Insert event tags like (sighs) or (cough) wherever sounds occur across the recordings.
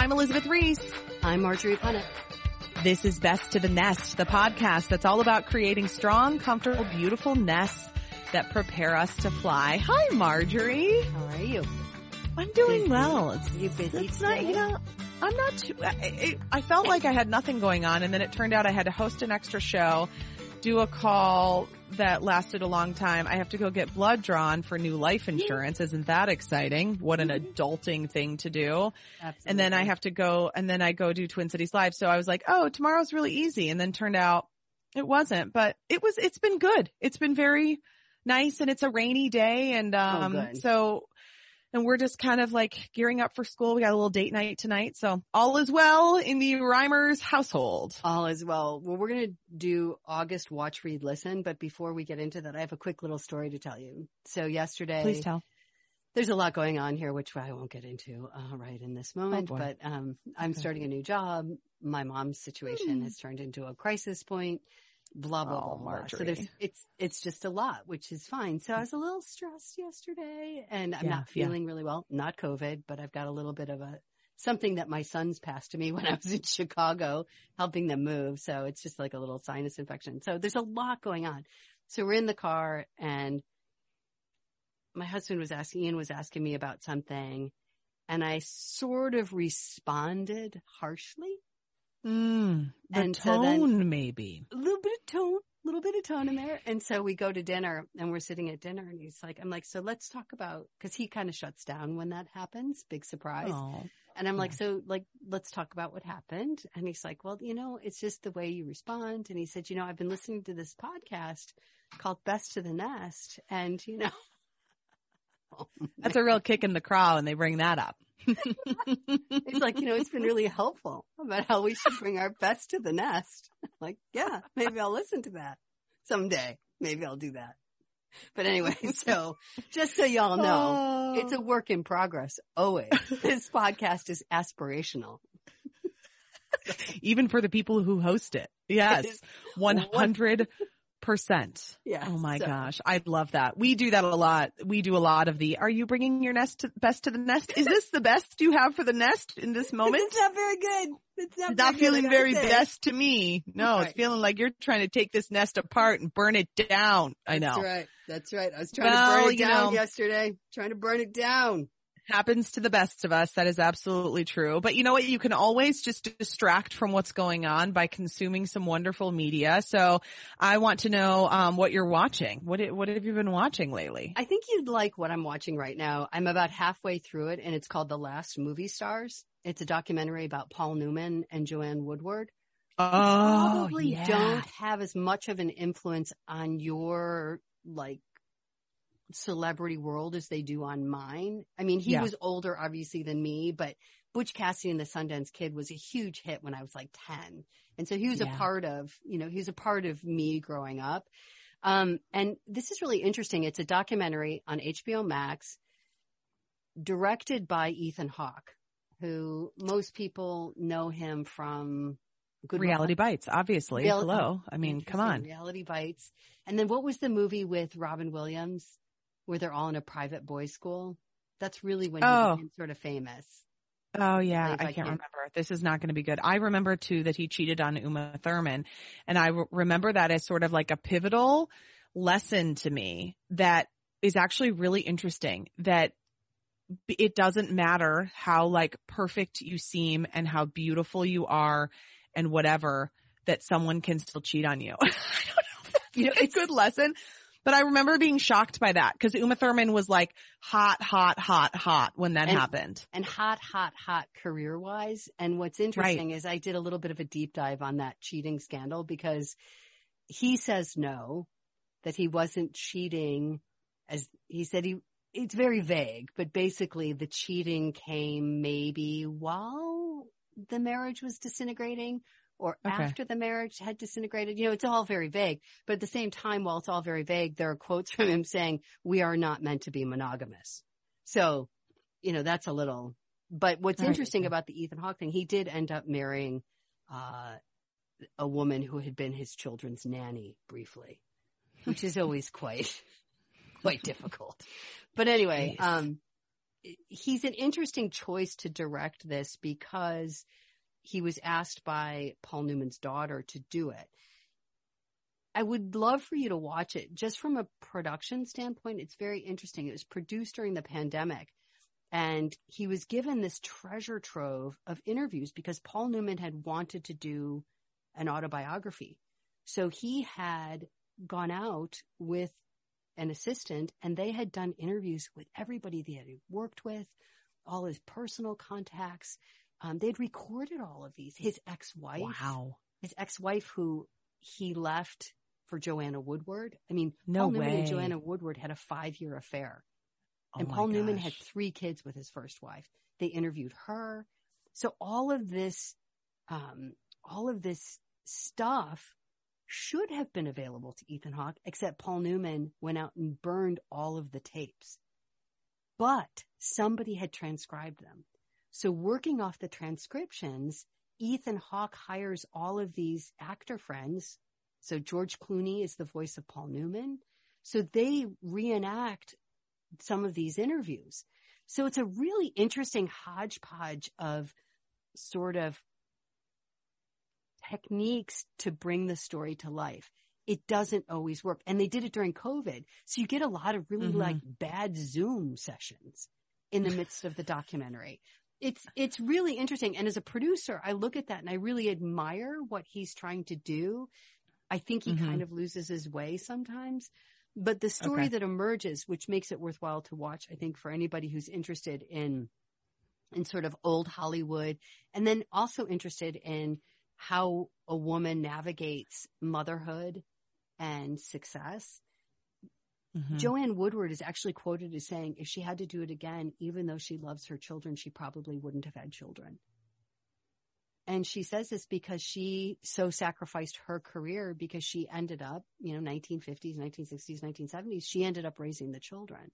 I'm Elizabeth Ries. I'm Marjorie Punnett. This is Best to the Nest, the podcast that's all about creating strong, comfortable, beautiful nests that prepare us to fly. Hi, Marjorie. How are you? I'm doing Busy? well. It's, You busy it's not, you know, I'm not too, I, I felt like I had nothing going on and then it turned out I had to host an extra show, do a call that lasted a long time. I have to go get blood drawn for new life insurance. Isn't that exciting? What an adulting thing to do. Absolutely. and then I have to go, and then I go do Twin Cities Live. So I was like, oh, tomorrow's really easy. And then turned out it wasn't, but it was, it's been good. It's been very nice and it's a rainy day. And, um, good. so, and we're just kind of like gearing up for school. We got a little date night tonight. So all is well in the Reimers household. all is well. Well, we're going to do August watch, read, listen. But before we get into that, I have a quick little story to tell you. So yesterday, Please tell. there's a lot going on here, which I won't get into uh, right in this moment. boy. but um, I'm Okay. starting a new job. My mom's situation Hmm. has turned into a crisis point. Blah blah Oh, blah. blah. So there's it's it's just a lot, which is fine. So I was a little stressed yesterday, and I'm Yeah, not yeah. feeling really well. Not COVID, but I've got a little bit of a something that my sons passed to me (laughs) when I was in Chicago helping them move. So it's just like a little sinus infection. So there's a lot going on. So we're in the car and my husband was asking, Ian was asking me about something and I sort of responded harshly. Mm, the And so then- tone maybe. A little bit of tone, a little bit of tone in there. And so we go to dinner and we're sitting at dinner and he's like, I'm like, so let's talk about, cause he kind of shuts down when that happens. Big surprise. Oh, And I'm like, so like, let's talk about what happened. And he's like, well, you know, it's just the way you respond. And he said, you know, I've been listening to this podcast called Best to the Nest. And, you know, (laughs) Oh, that's a real kick in the craw when they bring that up. (laughs) He's like, you know, it's been really helpful about how we should bring our best to the nest. I'm like, yeah, maybe I'll listen to that someday. Maybe I'll do that. But anyway, (laughs) so just so y'all know, oh. it's a oh. work in progress always. (laughs) this podcast is aspirational. Even for the people who host it. Yes. 100 percent. Yeah. Oh my so. gosh. I love that. We do that a lot. We do a lot of the, are you bringing your nest to, best to the nest? Is this the best you have for the nest in this (laughs) moment? it's not very good. It's not, not feeling very best to me. No, right. it's feeling like you're trying to take this nest apart and burn it down. I know. That's right. That's right. I was trying well, to burn it down know, yesterday, trying to burn it down happens to the best of us. That is absolutely true. But you know what? You can always just distract from what's going on by consuming some wonderful media. So I want to know um, what you're watching. What what have you been watching lately? I think you'd like what I'm watching right now. I'm about halfway through it and it's called The Last Movie Stars. It's a documentary about Paul Newman and Joanne Woodward. Oh, Probably yeah. don't have as much of an influence on your like celebrity world as they do on mine. I mean, he Yeah. was older obviously than me, but Butch Cassidy and the Sundance Kid was a huge hit when I was like 10. And so he was Yeah. a part of, you know, he was a part of me growing up. Um, and this is really interesting. It's a documentary on HBO Max directed by Ethan Hawke, who most people know him from Good Reality Bites, obviously. Real- Hello. I mean, come on. Reality Bites. And then what was the movie with Robin Williams where they're all in a private boys school? That's really when he Oh. became sort of famous. Oh yeah, Like, I I can't can't- remember. This is not going to be good. I remember too that he cheated on Uma Thurman, and I re- remember that as sort of like a pivotal lesson to me that is actually really interesting. That it doesn't matter how like perfect you seem and how beautiful you are and whatever that someone can still cheat on you. (laughs) I don't know if that's You know, a good lesson, But I remember being shocked by that because Uma Thurman was like hot, hot, hot, hot when that And- happened. and hot, hot, hot career wise. And what's interesting is I did a little bit of a deep dive on that cheating scandal because he says no, that he wasn't cheating as he said he, it's very vague, but basically the cheating came maybe while the marriage was disintegrating or Okay. after the marriage had disintegrated. You know, it's all very vague, but at the same time, while it's all very vague, there are quotes from him saying, we are not meant to be monogamous. So, you know, that's a little, but what's Right. interesting about the Ethan Hawke thing, he did end up marrying, uh, a woman who had been his children's nanny briefly, which is always (laughs) quite, quite difficult. But anyway, um, he's an interesting choice to direct this because he was asked by Paul Newman's daughter to do it. I would love for you to watch it just from a production standpoint. It's very interesting. It was produced during the pandemic and he was given this treasure trove of interviews because Paul Newman had wanted to do an autobiography. So he had gone out with an assistant and they had done interviews with everybody that he worked with, all his personal contacts. Um, they'd recorded all of these. His ex-wife, Wow. his ex-wife who he left for Joanna Woodward. I mean, No Paul Newman and. Joanna Woodward had a five-year affair. Oh and Paul Newman had three kids with his first wife. They interviewed her. So all of this, um, all of this stuff should have been available to Ethan Hawke, except Paul Newman went out and burned all of the tapes. But somebody had transcribed them. So working off the transcriptions, Ethan Hawke hires all of these actor friends. So George Clooney is the voice of Paul Newman. So they reenact some of these interviews. So it's a really interesting hodgepodge of sort of techniques to bring the story to life. It doesn't always work. And they did it during COVID. So you get a lot of really Mhm. like bad Zoom sessions in the midst of the documentary. It's, it's really interesting. And as a producer, I look at that and I really admire what he's trying to do. I think he Mhm. kind of loses his way sometimes, but the story Okay. that emerges, which makes it worthwhile to watch, I think for anybody who's interested in, in sort of old Hollywood and then also interested in how a woman navigates motherhood and success. Mhm. Joanne Woodward is actually quoted as saying, if she had to do it again, even though she loves her children, she probably wouldn't have had children. And she says this because she so sacrificed her career because she ended up, you know, 1950s, 1960s, 1970s, she ended up raising the children.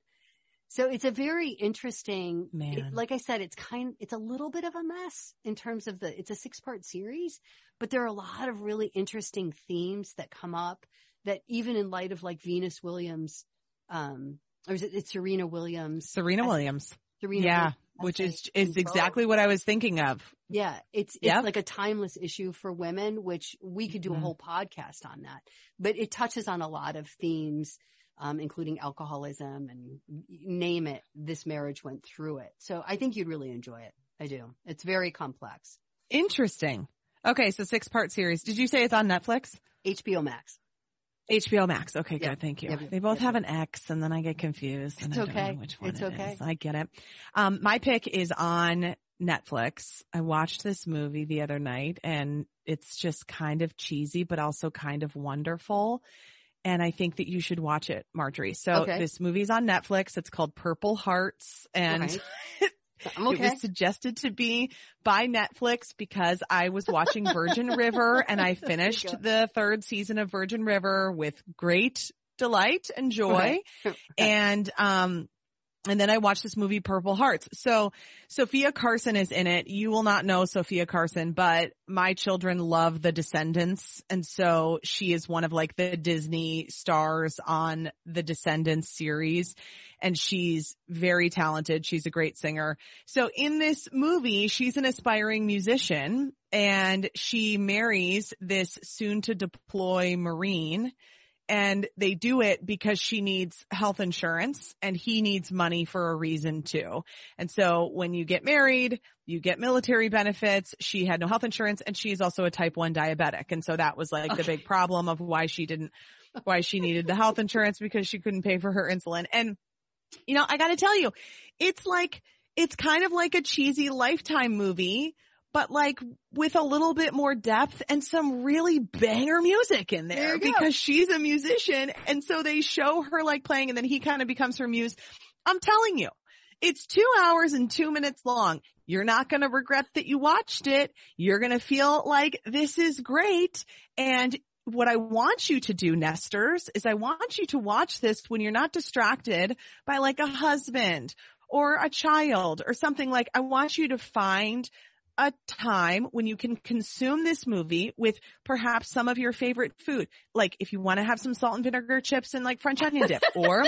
So it's a very interesting, it- like I said, it's kind, it's a little bit of a mess in terms of the, it's a six part series, but there are a lot of really interesting themes that come up that even in light of like Venus Williams, um, or is it, it's Serena Williams, Serena As- Williams. Serena Yeah. Williams Which is, is exactly what I was thinking of. Yeah, it's it's Yep. like a timeless issue for women, which we could do a Mhm. whole podcast on that. But it touches on a lot of themes, um, including alcoholism and name it. This marriage went through it, so I think you'd really enjoy it. I do. It's very complex. Interesting. Okay. So six part series. Did you say it's on Netflix? HBO Max. HBO Max. Okay, Yep, good. Thank you. yep, They both yep, have an X and then I get confused and It's I don't okay. know which one It's it okay. is. I get it. Um, my pick is on Netflix. I watched this movie the other night and it's just kind of cheesy, but also kind of wonderful. And I think that you should watch it, Marjorie. So Okay. this movie's on Netflix. It's called Purple Hearts and Alright. (laughs) I'm It was suggested to be by Netflix because I was watching Virgin River and I (laughs) finished the third season of Virgin River with great delight and joy. (laughs) Okay. And, um, and then I watched this movie Purple Hearts. So Sofia Carson is in it. You will not know Sofia Carson, but my children love The Descendants. And so she is one of like the Disney stars on the Descendants series. And she's very talented. She's a great singer. So in this movie, she's an aspiring musician and she marries this soon to deploy Marine and they do it because she needs health insurance and he needs money for a reason too. And so when you get married, you get military benefits. She had no health insurance and she's also a type one diabetic. And so that was like the big problem of why she didn't why she needed the health insurance because she couldn't pay for her insulin. And, you know, I gotta tell you, it's like, it's kind of like a cheesy lifetime movie, but like with a little bit more depth and some really banger music in there, There you go. because she's a musician. And so they show her like playing and then he kind of becomes her muse. I'm telling you, it's two hours and two minutes long. You're not going to regret that you watched it. You're going to feel like this is great. And what I want you to do, Nesters, is I want you to watch this when you're not distracted by like a husband or a child or something like, I want you to find a time when you can consume this movie with perhaps some of your favorite food. Like if you want to have some salt and vinegar chips and like French onion dip or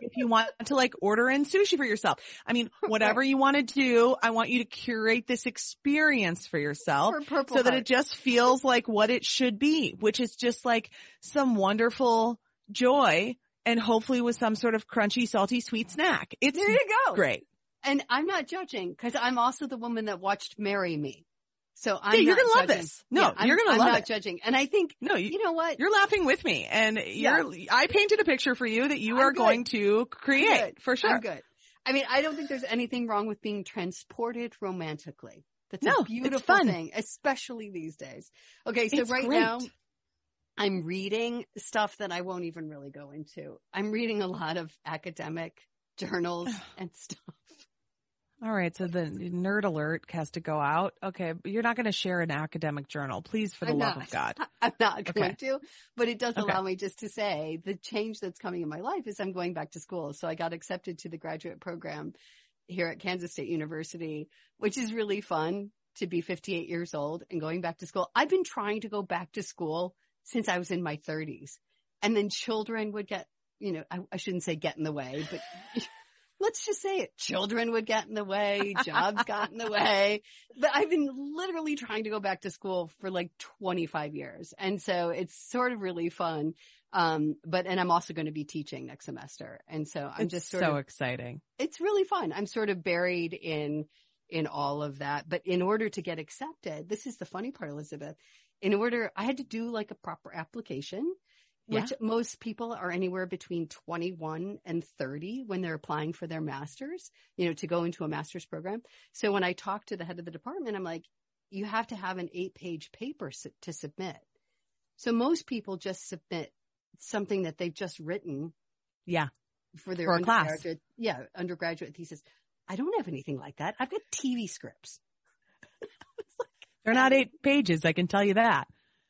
if you want to like order in sushi for yourself. I mean, whatever you want to do, I want you to curate this experience for yourself Or Purple so that it just feels like what it should be, which is just like some wonderful joy and hopefully with some sort of crunchy, salty, sweet snack. It's There you go. great. And I'm not judging because I'm also the woman that watched Marry Me. So I'm Yeah, you're gonna love this. No, Yeah, you're gonna I'm love not it. judging. And I think, No, you, you know what? you're laughing with me and you're, I painted a picture for you that you I'm are good. going to create for sure. I'm good. I mean, I don't think there's anything wrong with being transported romantically. That's No, a it's beautiful fun. thing, especially these days. Okay, so It's right great. now I'm reading stuff that I won't even really go into. I'm reading a lot of academic journals (sighs) and stuff. All right. So the nerd alert has to go out. Okay. But you're not going to share an academic journal, please, for the I'm love not. of God. (laughs) I'm not going Okay. to, but it does Okay. allow me just to say the change that's coming in my life is I'm going back to school. So I got accepted to the graduate program here at Kansas State University, which is really fun to be 58 years old and going back to school. I've been trying to go back to school since I was in my 30s and then children would get, you know, I, I shouldn't say get in the way, but (laughs) let's just say it. Children would get in the way, jobs got in the way. But I've been literally trying to go back to school for like 25 years. And so it's sort of really fun. Um, but, and I'm also going to be teaching next semester. And so I'm It's just sort so of, exciting. it's really fun. I'm sort of buried in, in all of that. But in order to get accepted, this is the funny part, Elizabeth. In order, I had to do like a proper application, which most people are anywhere between 21 and 30 when they're applying for their masters, you know, to go into a master's program. So when I talk to the head of the department, I'm like, you have to have an eight page paper su- to submit. So most people just submit something that they've just written Yeah. for their For undergraduate, yeah, undergraduate thesis. I don't have anything like that. I've got TV scripts. (laughs) They're not eight pages. I can tell you that.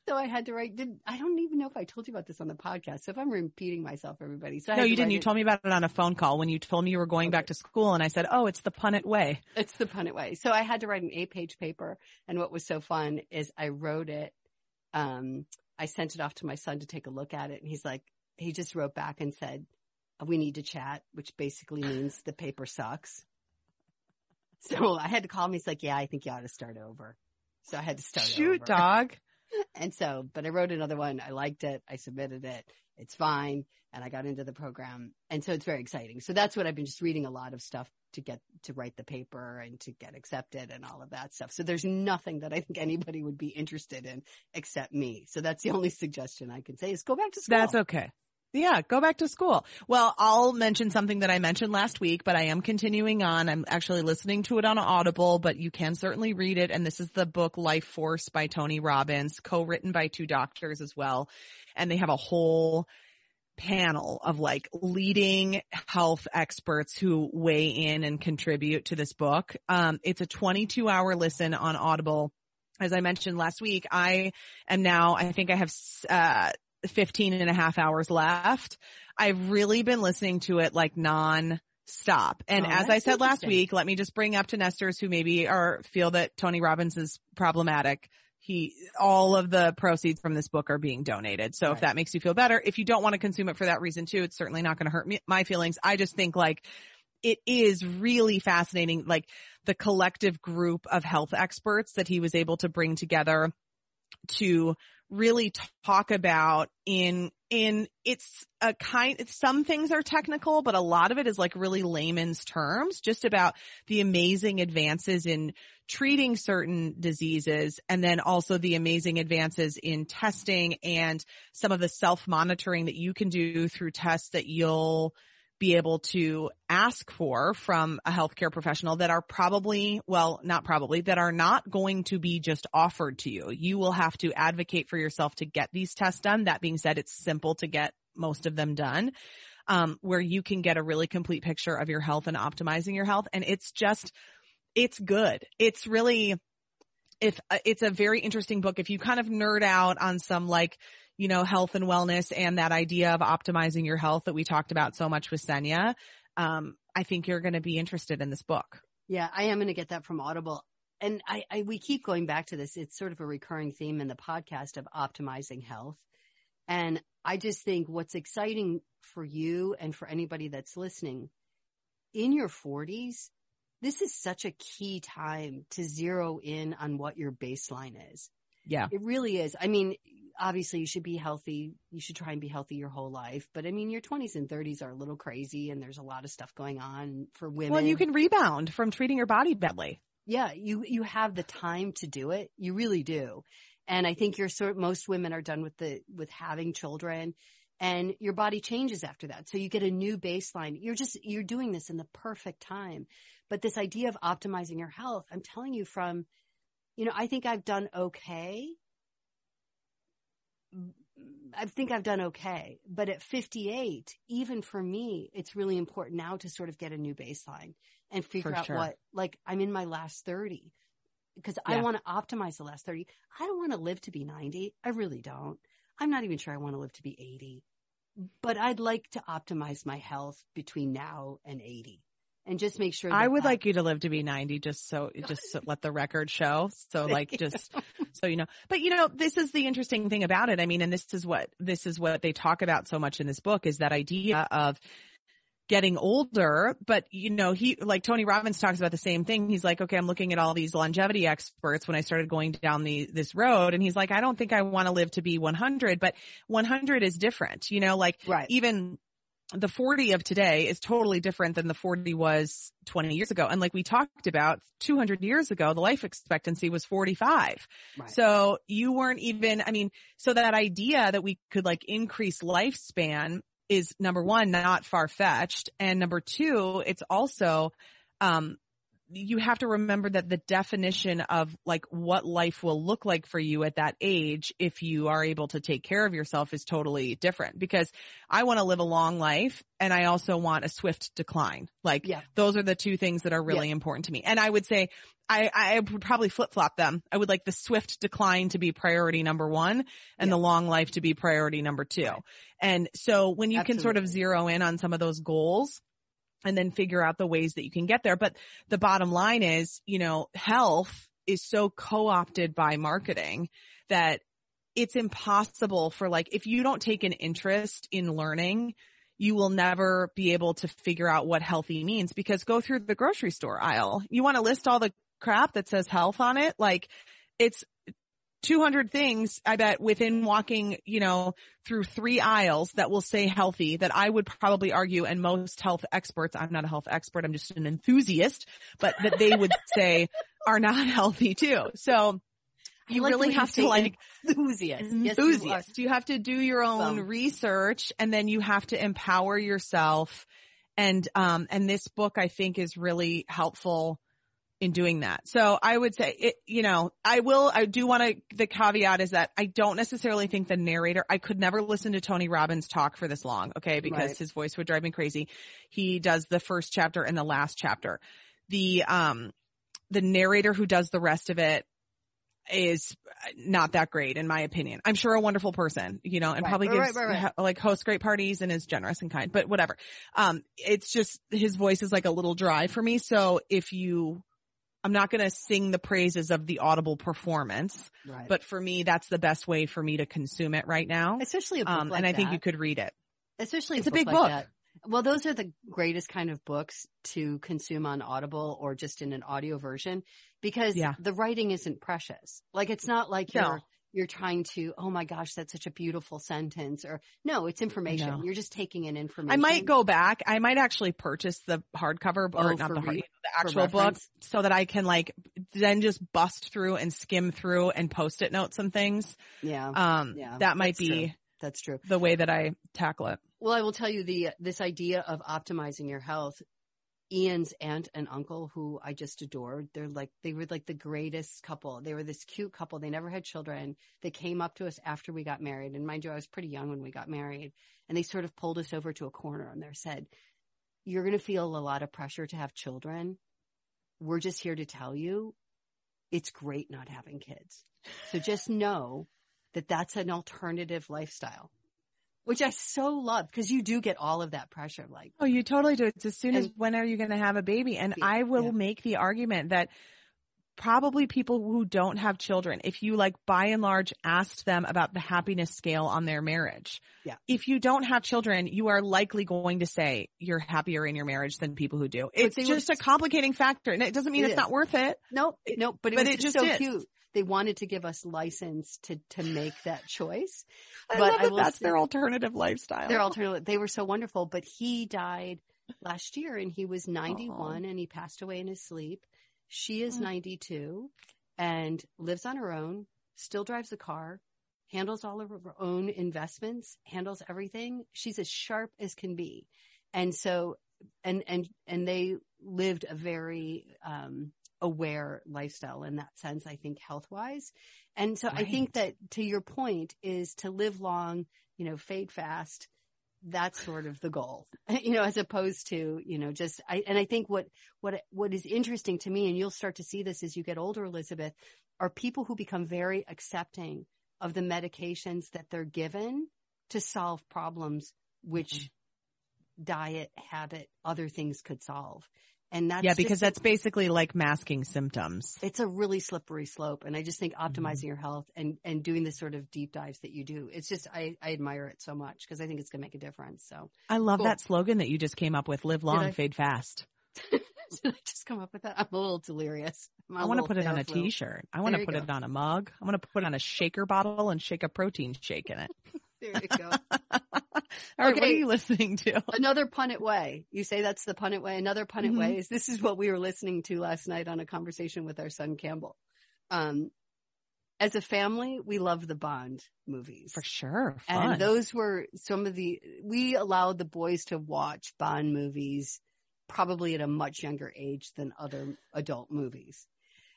So I had to write, did, I don't even know if I told you about this on the podcast. So if I'm repeating myself, everybody. So I No, you didn't. write You it- told me about it on a phone call when you told me you were going back to school and I said, oh, it's the Punnett way. It's the Punnett way. So I had to write an eight page paper. And what was so fun is I wrote it. Um, I sent it off to my son to take a look at it. And he's like, he just wrote back and said, we need to chat, which basically means the paper sucks. So I had to call him. He's like, yeah, I think you ought to start over. So I had to start Shoot, over. dog. And so, but I wrote another one. I liked it. I submitted it. It's fine. And I got into the program. And so it's very exciting. So that's what I've been just reading a lot of stuff to get to write the paper and to get accepted and all of that stuff. So there's nothing that I think anybody would be interested in except me. So that's the only suggestion I can say is go back to school. That's okay. Yeah, go back to school. Well, I'll mention something that I mentioned last week, but I am continuing on. I'm actually listening to it on Audible, but you can certainly read it. And this is the book Life Force by Tony Robbins, co-written by two doctors as well. And they have a whole panel of like leading health experts who weigh in and contribute to this book. Um, it's a 22 hour listen on Audible. As I mentioned last week, I am now, I think I have, uh, 15 and a half hours left. I've really been listening to it like non stop. And Oh, as I said last week, let me just bring up to nesters who maybe are feel that Tony Robbins is problematic. He, all of the proceeds from this book are being donated. So if that makes you feel better, if you don't want to consume it for that reason too, it's certainly not going to hurt me, my feelings. I just think like it is really fascinating, like the collective group of health experts that he was able to bring together to really talk about in in it's a kind some things are technical but a lot of it is like really layman's terms just about the amazing advances in treating certain diseases and then also the amazing advances in testing and some of the self monitoring that you can do through tests that you'll be able to ask for from a healthcare professional that are probably, well, not probably, that are not going to be just offered to you. You will have to advocate for yourself to get these tests done. That being said, it's simple to get most of them done. Um, where you can get a really complete picture of your health and optimizing your health. And it's just, it's good. It's really, if uh, it's a very interesting book. If you kind of nerd out on some like you know, health and wellness and that idea of optimizing your health that we talked about so much with Senya, um, I think you're going to be interested in this book. Yeah, I am going to get that from Audible. And I, I, we keep going back to this. It's sort of a recurring theme in the podcast of optimizing health. And I just think what's exciting for you and for anybody that's listening in your 40s, this is such a key time to zero in on what your baseline is. Yeah. It really is. I mean, obviously you should be healthy. You should try and be healthy your whole life. But I mean, your 20s and 30s are a little crazy and there's a lot of stuff going on for women. Well, you can rebound from treating your body badly. Yeah, you, you have the time to do it. You really do. And I think you're sort most women are done with the, with having children and your body changes after that. So you get a new baseline. You're just, you're doing this in the perfect time. But this idea of optimizing your health, I'm telling you from, you know, I think I've done okay I think I've done okay. But at 58, even for me, it's really important now to sort of get a new baseline and figure for out sure. what, like I'm in my last 30 because yeah. I want to optimize the last 30. I don't want to live to be 90. I really don't. I'm not even sure I want to live to be 80, but I'd like to optimize my health between now and 80 and just make sure. I would that, like you to live to be 90 just so, just so let the record show. So (laughs) like just so you know, but you know, this is the interesting thing about it. I mean, and this is what, this is what they talk about so much in this book is that idea of getting older, but you know, he, like Tony Robbins talks about the same thing. He's like, okay, I'm looking at all these longevity experts when I started going down the, this road. And he's like, I don't think I want to live to be 100, but 100 is different, you know, like right. even the 40 of today is totally different than the 40 was 20 years ago. And like we talked about 200 years ago, the life expectancy was 45. Right. So you weren't even, I mean, so that idea that we could like increase lifespan is number one, not far fetched. And number two, it's also, um, you have to remember that the definition of like what life will look like for you at that age if you are able to take care of yourself is totally different because I want to live a long life and I also want a swift decline. Like yeah. those are the two things that are really yeah. important to me. And I would say I, I would probably flip flop them. I would like the swift decline to be priority number one and yeah. the long life to be priority number two. Right. And so when you Absolutely. can sort of zero in on some of those goals, and then figure out the ways that you can get there. But the bottom line is, you know, health is so co-opted by marketing that it's impossible for like, if you don't take an interest in learning, you will never be able to figure out what healthy means because go through the grocery store aisle. You want to list all the crap that says health on it. Like it's 200 things, I bet within walking, you know, through three aisles that will say healthy that I would probably argue and most health experts, I'm not a health expert, I'm just an enthusiast, but that they would (laughs) say are not healthy too. So you like really have to like enthusiast. Enthusiast. Yes, you, you, have to do your own research and then you have to empower yourself. And, um, and this book I think is really helpful in doing that. So I would say it, you know, I will, I do want to, the caveat is that I don't necessarily think the narrator, I could never listen to Tony Robbins talk for this long, okay, because right. his voice would drive me crazy. He does the first chapter and the last chapter. The, um, the narrator who does the rest of it is not that great in my opinion. I'm sure a wonderful person, you know, and right, probably gives right, like hosts great parties and is generous and kind, but whatever. Um, it's just his voice is like a little dry for me. So if you I'm not going to sing the praises of the audible performance, right. but for me, that's the best way for me to consume it right now. Especially a book um, like and I that. think you could read it. Especially it's a, a big like book. That. Well, those are the greatest kind of books to consume on Audible or just in an audio version because yeah. the writing isn't precious. Like it's not like no. you're you're trying to, oh my gosh, that's such a beautiful sentence or no, it's information. know. You're just taking in information. I might go back. I might actually purchase the hardcover Oh, not the hard, re- the actual book so that I can like then just bust through and skim through and post-it notes and things. Yeah, Um, Yeah, that might that's true. be that's true. the way that I tackle it. Well, I will tell you the, this idea of optimizing your health. Ian's aunt and uncle, who I just adored, they're like, they were like the greatest couple. They were this cute couple. They never had children. They came up to us after we got married. And mind you, I was pretty young when we got married and they sort of pulled us over to a corner and they said, you're going to feel a lot of pressure to have children. We're just here to tell you it's great not having kids. So just know that that's an alternative lifestyle, which I so love because you do get all of that pressure like, Oh, you totally do. It's as soon as when are you going to have a baby? And I will yeah. make the argument that probably people who don't have children, if you like by and large asked them about the happiness scale on their marriage, Yeah. if you don't have children, you are likely going to say you're happier in your marriage than people who do. It's they would- just a complicating factor and it doesn't mean It it's is. not worth it. Nope, It- nope. But it but was it just, just so is. cute. They wanted to give us license to to make that choice. I But love that that's say- their alternative lifestyle. Their alternative. They were so wonderful. But he died last year, and he was ninety one, and he passed away in his sleep. She is Mm. ninety two, and lives on her own. Still drives a car. Handles all of her own investments. Handles everything. She's as sharp as can be, and so and and and they lived a very um aware lifestyle in that sense i think health wise and so i think that to your point is to live long you know fade fast that's sort of the goal (laughs) you know as opposed to you know just i and i think what what what is interesting to me and you'll start to see this as you get older elizabeth are people who become very accepting of the medications that they're given to solve problems which mm-hmm. diet habit other things could solve and that's yeah, because that's basically like masking symptoms. it's a really slippery slope. And I just think Mm-hmm. optimizing your health and, and doing the sort of deep dives that you do, it's just, I, I admire it so much because I think it's going to make a difference. So I love Cool. that slogan that you just came up with. Live long, fade fast. (laughs) did I just come up with that? I'm a little delirious. I'm I want to put it on a t-shirt. I want to put go. it on a mug. I want to put it on a shaker bottle and shake a protein shake in it. (laughs) There you go. (laughs) All right, what are you listening to? Another Punnett way. You say that's the Punnett way. Another Punnett Mhm. way is this is what we were listening to last night on a conversation with our son Campbell. Um, as a family, we love the Bond movies. For sure. Fun. And those were some of the, we allowed the boys to watch Bond movies probably at a much younger age than other adult movies.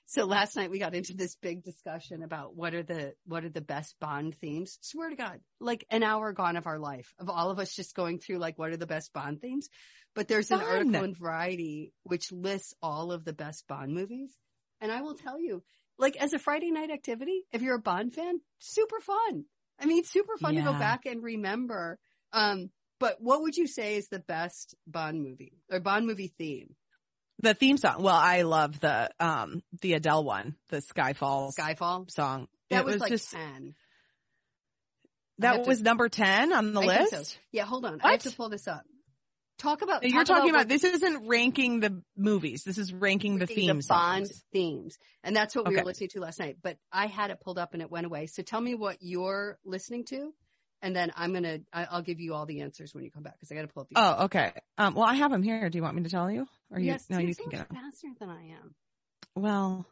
So last night we got into this big discussion about what are the, what are the best Bond themes. Swear to God, like an hour gone of our life of all of us just going through like what are the best Bond themes. But there's an Fun. article in Variety which lists all of the best Bond movies. And I will tell you, like as a Friday night activity, if you're a Bond fan, super fun. I mean, super fun to go back and remember. Um, but what would you say is the best Bond movie or Bond movie theme? The theme song. Well, I love the, um, the Adele one, the Skyfall Skyfall. song. That was, was, like just, 10. I have that to- was number 10 on the I list. so. Yeah, hold on. I have to pull this up. Talk about. You're talk talking about, what- this isn't ranking the movies. This is ranking the theme the Bond songs. themes, and that's what we were listening to last night. But I had it pulled up and it went away. So tell me what you're listening to, and then I'm gonna. I, I'll give you all the answers when you come back because I got to pull up. The Oh, okay. Um, well, I have them here. Do you want me to tell you? Or you, yes, you're you so can much get them. faster than I am. Well,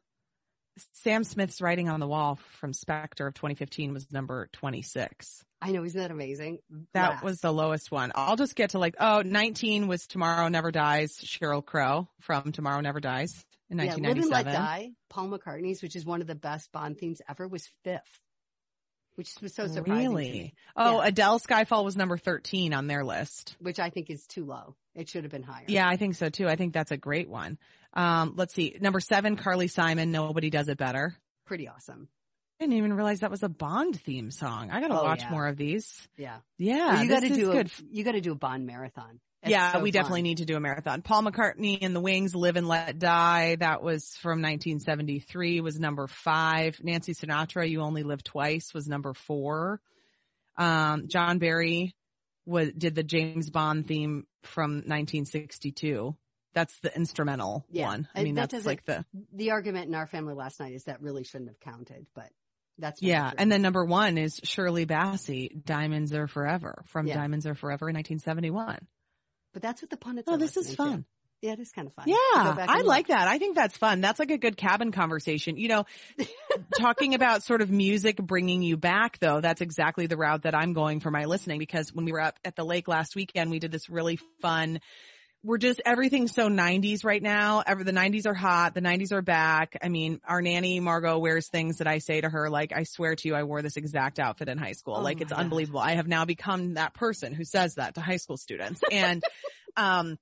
Sam Smith's writing on the wall from Spectre of 2015 was number 26. I know, isn't that amazing? That Last. was the lowest one. I'll just get to like, oh, 19 was Tomorrow Never Dies, Sheryl Crow from Tomorrow Never Dies in yeah. Live and Let 1997. Die, Paul McCartney's, which is one of the best Bond themes ever, was fifth, which was so surprising. Really? Oh, Yeah. Adele Skyfall was number 13 on their list. which I think is too low. It should have been higher. Yeah, I think so too. I think that's a great one. Um, let's see. Number seven, Carly Simon, Nobody Does It Better. pretty awesome. I didn't even realize that was a Bond theme song. I gotta Oh, watch yeah. more of these. Yeah, Yeah, Well, you got to is do good. a you got to do a Bond marathon. It's yeah, so we definitely need to do a marathon. Paul McCartney and the Wings, Live and Let Die. That was from 1973 was number five. Nancy Sinatra, You Only Live Twice was number four. Um, John Barry was, did the James Bond theme from 1962. That's the instrumental Yeah, one. I mean, that that's like the, The argument in our family last night is that really shouldn't have counted, but That's Yeah. And then number one is Shirley Bassey, Diamonds Are Forever from Yeah. Diamonds Are Forever in 1971. But that's what the Punnetts. Oh, this is listening to. fun. Yeah, it is kind of fun. Yeah, I and like that. I think that's fun. That's like a good cabin conversation. You know, (laughs) talking about sort of music bringing you back though, that's exactly the route that I'm going for my listening because when we were up at the lake last weekend, we did this really fun we're just everything's so 90s right now. Ever the 90s are hot. The 90s are back. I mean, our nanny Margot wears things that I say to her like, I swear to you, I wore this exact outfit in high school. Oh like it's God. unbelievable. I have now become that person who says that to high school students. And, (laughs) um,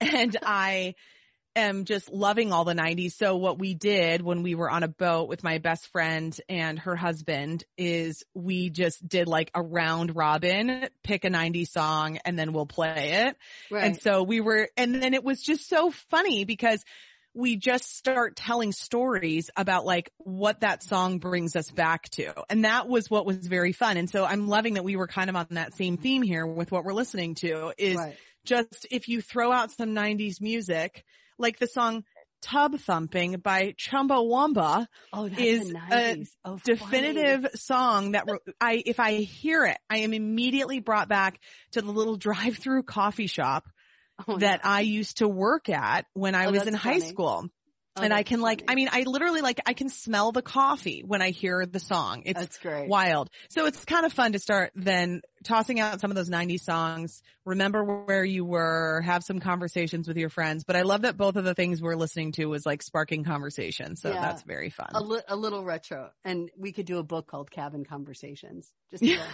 and I am just loving all the 90s. So what we did when we were on a boat with my best friend and her husband is we just did like a round robin, pick a 90s song and then we'll play it. Right. And so we were, and then it was just so funny because we just start telling stories about like what that song brings us back to. And that was what was very fun. And so I'm loving that we were kind of on that same theme here with what we're listening to is right. just if you throw out some 90s music, like the song Tub Thumping by Chumbawamba, Oh, is a 90s. Oh, funny. definitive song that I, if I hear it, I am immediately brought back to the little drive-through coffee shop Oh, that no. I used to work at when I Oh, was in high school. Oh, and I can like, funny. I mean, I literally like, I can smell the coffee when I hear the song. It's that's great. wild. So it's kind of fun to start then tossing out some of those 90s songs, remember where you were, have some conversations with your friends. But I love that both of the things we're listening to was like sparking conversation. So Yeah. that's very fun. A, li- a little retro, and we could do a book called Cabin Conversations. Just (laughs) a little,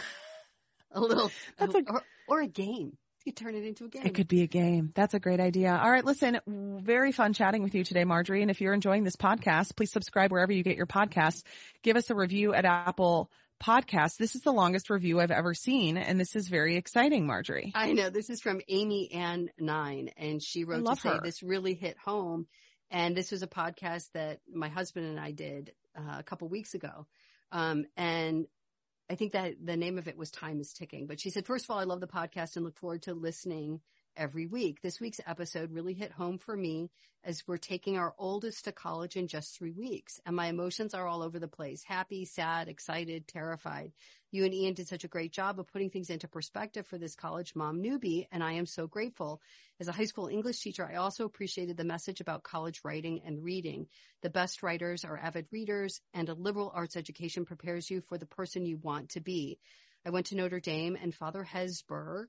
a little, That's a- or, or a game. You turn it into a game. It could be a game. That's a great idea. All right. Listen, very fun chatting with you today, Marjorie. And if you're enjoying this podcast, please subscribe wherever you get your podcasts. Give us a review at Apple Podcasts. This is the longest review I've ever seen. And this is very exciting, Marjorie. I know this is from Amy Ann Nine, and she wrote to say her. this really hit home. And this was a podcast that my husband and I did uh, a couple weeks ago. Um, and I think that the name of it was Time is Ticking. But she said, first of all, I love the podcast and look forward to listening every week. This week's episode really hit home for me as we're taking our oldest to college in just three weeks. And my emotions are all over the place. Happy, sad, excited, terrified. You and Ian did such a great job of putting things into perspective for this college mom newbie. And I am so grateful. As a high school English teacher, I also appreciated the message about college writing and reading. The best writers are avid readers and a liberal arts education prepares you for the person you want to be. I went to Notre Dame and Father Hesburgh,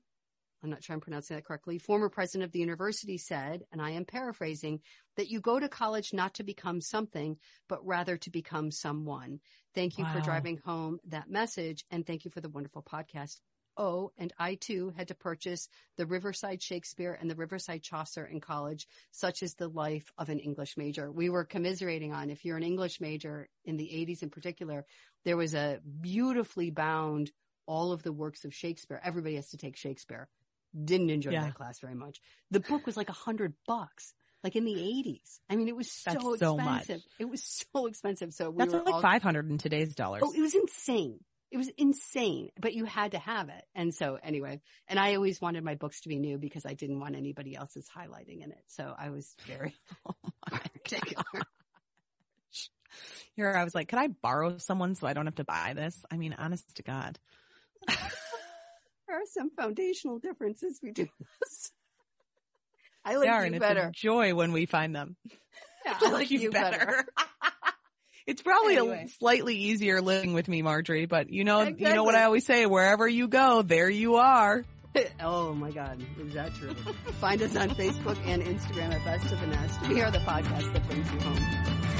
I'm not sure I'm pronouncing that correctly, former president of the university said, and I am paraphrasing, that you go to college not to become something, but rather to become someone. Thank you for driving home that message and thank you for the wonderful podcast. Oh, and I too had to purchase the Riverside Shakespeare and the Riverside Chaucer in college, such is the life of an English major. We were commiserating on if you're an English major in the 80s in particular, there was a beautifully bound all of the works of Shakespeare. Everybody has to take Shakespeare. Didn't enjoy Yeah. that class very much. The book was like a hundred bucks, like in the 80s. I mean, it was so so much. expensive. It was so expensive. So we That's like all 500 in today's dollars. Oh, it was insane. It was insane, but you had to have it. And so anyway, and I always wanted my books to be new because I didn't want anybody else's highlighting in it. So I was very (laughs) oh particular. (laughs) Here I was like, could I borrow someone so I don't have to buy this? I mean, honest to God. (laughs) There are some foundational differences between (laughs) us. I like are, you and it's better. a joy when we find them. Yeah, I (laughs) like you better. (laughs) it's probably Anyway. a slightly easier living with me, Marjorie, but you know, you know what I always say, wherever you go, there you are. oh my God, is that true? Find us on Facebook and Instagram at Best of the Nest. We are the podcast that brings you home.